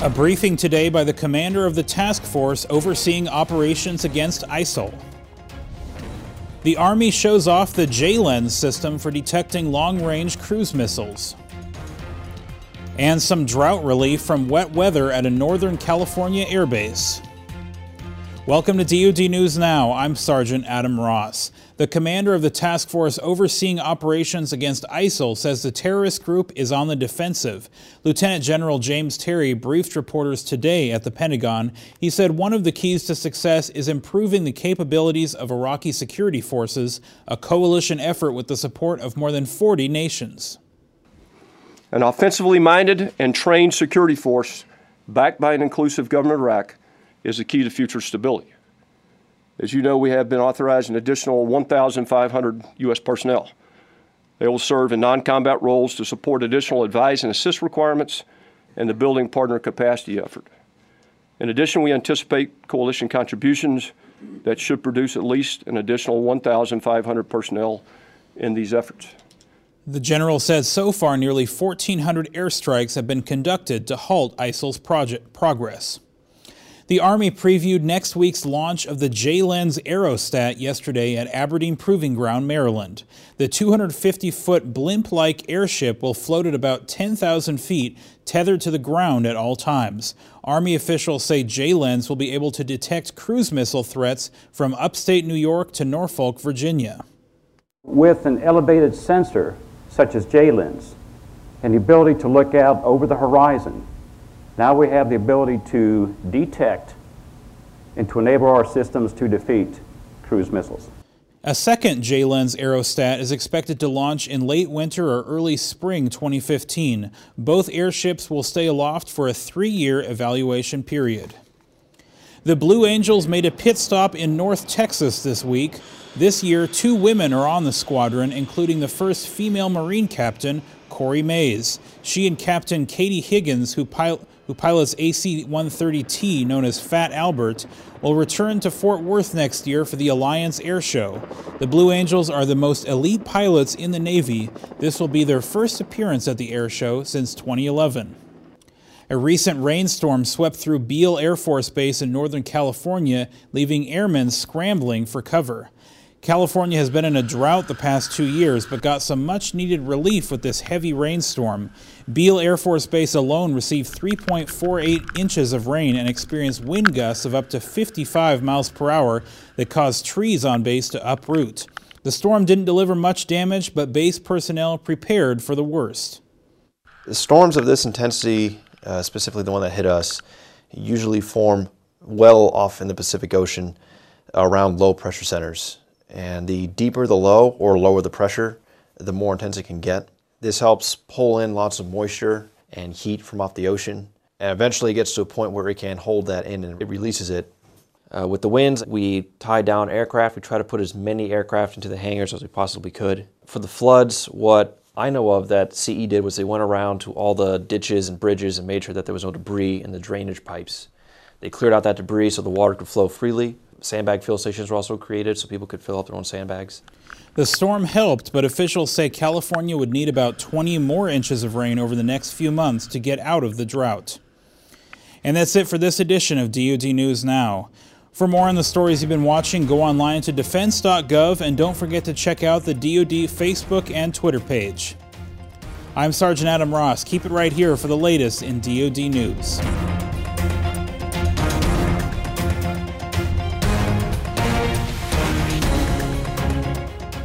A briefing today by the commander of the task force overseeing operations against ISIL. The Army shows off the J-Lens system for detecting long-range cruise missiles. And some drought relief from wet weather at a Northern California airbase. Welcome to DoD News Now. I'm Sergeant Adam Ross. The commander of the task force overseeing operations against ISIL says the terrorist group is on the defensive. Lieutenant General James Terry briefed reporters today at the Pentagon. He said one of the keys to success is improving the capabilities of Iraqi security forces, a coalition effort with the support of more than 40 nations. An offensively minded and trained security force backed by an inclusive government of Iraq is the key to future stability. As you know, we have been authorized an additional 1,500 U.S. personnel. They will serve in non combat roles to support additional advise and assist requirements and the building partner capacity effort. In addition, we anticipate coalition contributions that should produce at least an additional 1,500 personnel in these efforts. The general says so far nearly 1,400 airstrikes have been conducted to halt ISIL's project progress. The Army previewed next week's launch of the J-Lens Aerostat yesterday at Aberdeen Proving Ground, Maryland. The 250-foot blimp-like airship will float at about 10,000 feet, tethered to the ground at all times. Army officials say J-Lens will be able to detect cruise missile threats from upstate New York to Norfolk, Virginia. With an elevated sensor, such as J-Lens, and the ability to look out over the horizon now we have the ability to detect and to enable our systems to defeat cruise missiles. A second J-Lens aerostat is expected to launch in late winter or early spring 2015. Both airships will stay aloft for a three-year evaluation period. The Blue Angels made a pit stop in North Texas this week. This year, two women are on the squadron, including the first female Marine captain, Corey Mays. She and Captain Katie Higgins, who pilot who pilots a C 130T, known as Fat Albert, will return to Fort Worth next year for the Alliance Air Show. The Blue Angels are the most elite pilots in the Navy. This will be their first appearance at the air show since 2011. A recent rainstorm swept through Beale Air Force Base in Northern California, leaving airmen scrambling for cover. California has been in a drought the past two years, but got some much needed relief with this heavy rainstorm. Beale Air Force Base alone received 3.48 inches of rain and experienced wind gusts of up to 55 miles per hour that caused trees on base to uproot. The storm didn't deliver much damage, but base personnel prepared for the worst. The Storms of this intensity, uh, specifically the one that hit us, usually form well off in the Pacific Ocean around low pressure centers. And the deeper the low or lower the pressure, the more intense it can get. This helps pull in lots of moisture and heat from off the ocean. And eventually it gets to a point where it can hold that in and it releases it. Uh, with the winds, we tie down aircraft. We try to put as many aircraft into the hangars as we possibly could. For the floods, what I know of that CE did was they went around to all the ditches and bridges and made sure that there was no debris in the drainage pipes. They cleared out that debris so the water could flow freely sandbag fill stations were also created so people could fill up their own sandbags. The storm helped, but officials say California would need about 20 more inches of rain over the next few months to get out of the drought. And that's it for this edition of DoD News Now. For more on the stories you've been watching, go online to defense.gov and don't forget to check out the DoD Facebook and Twitter page. I'm Sergeant Adam Ross. Keep it right here for the latest in DoD News.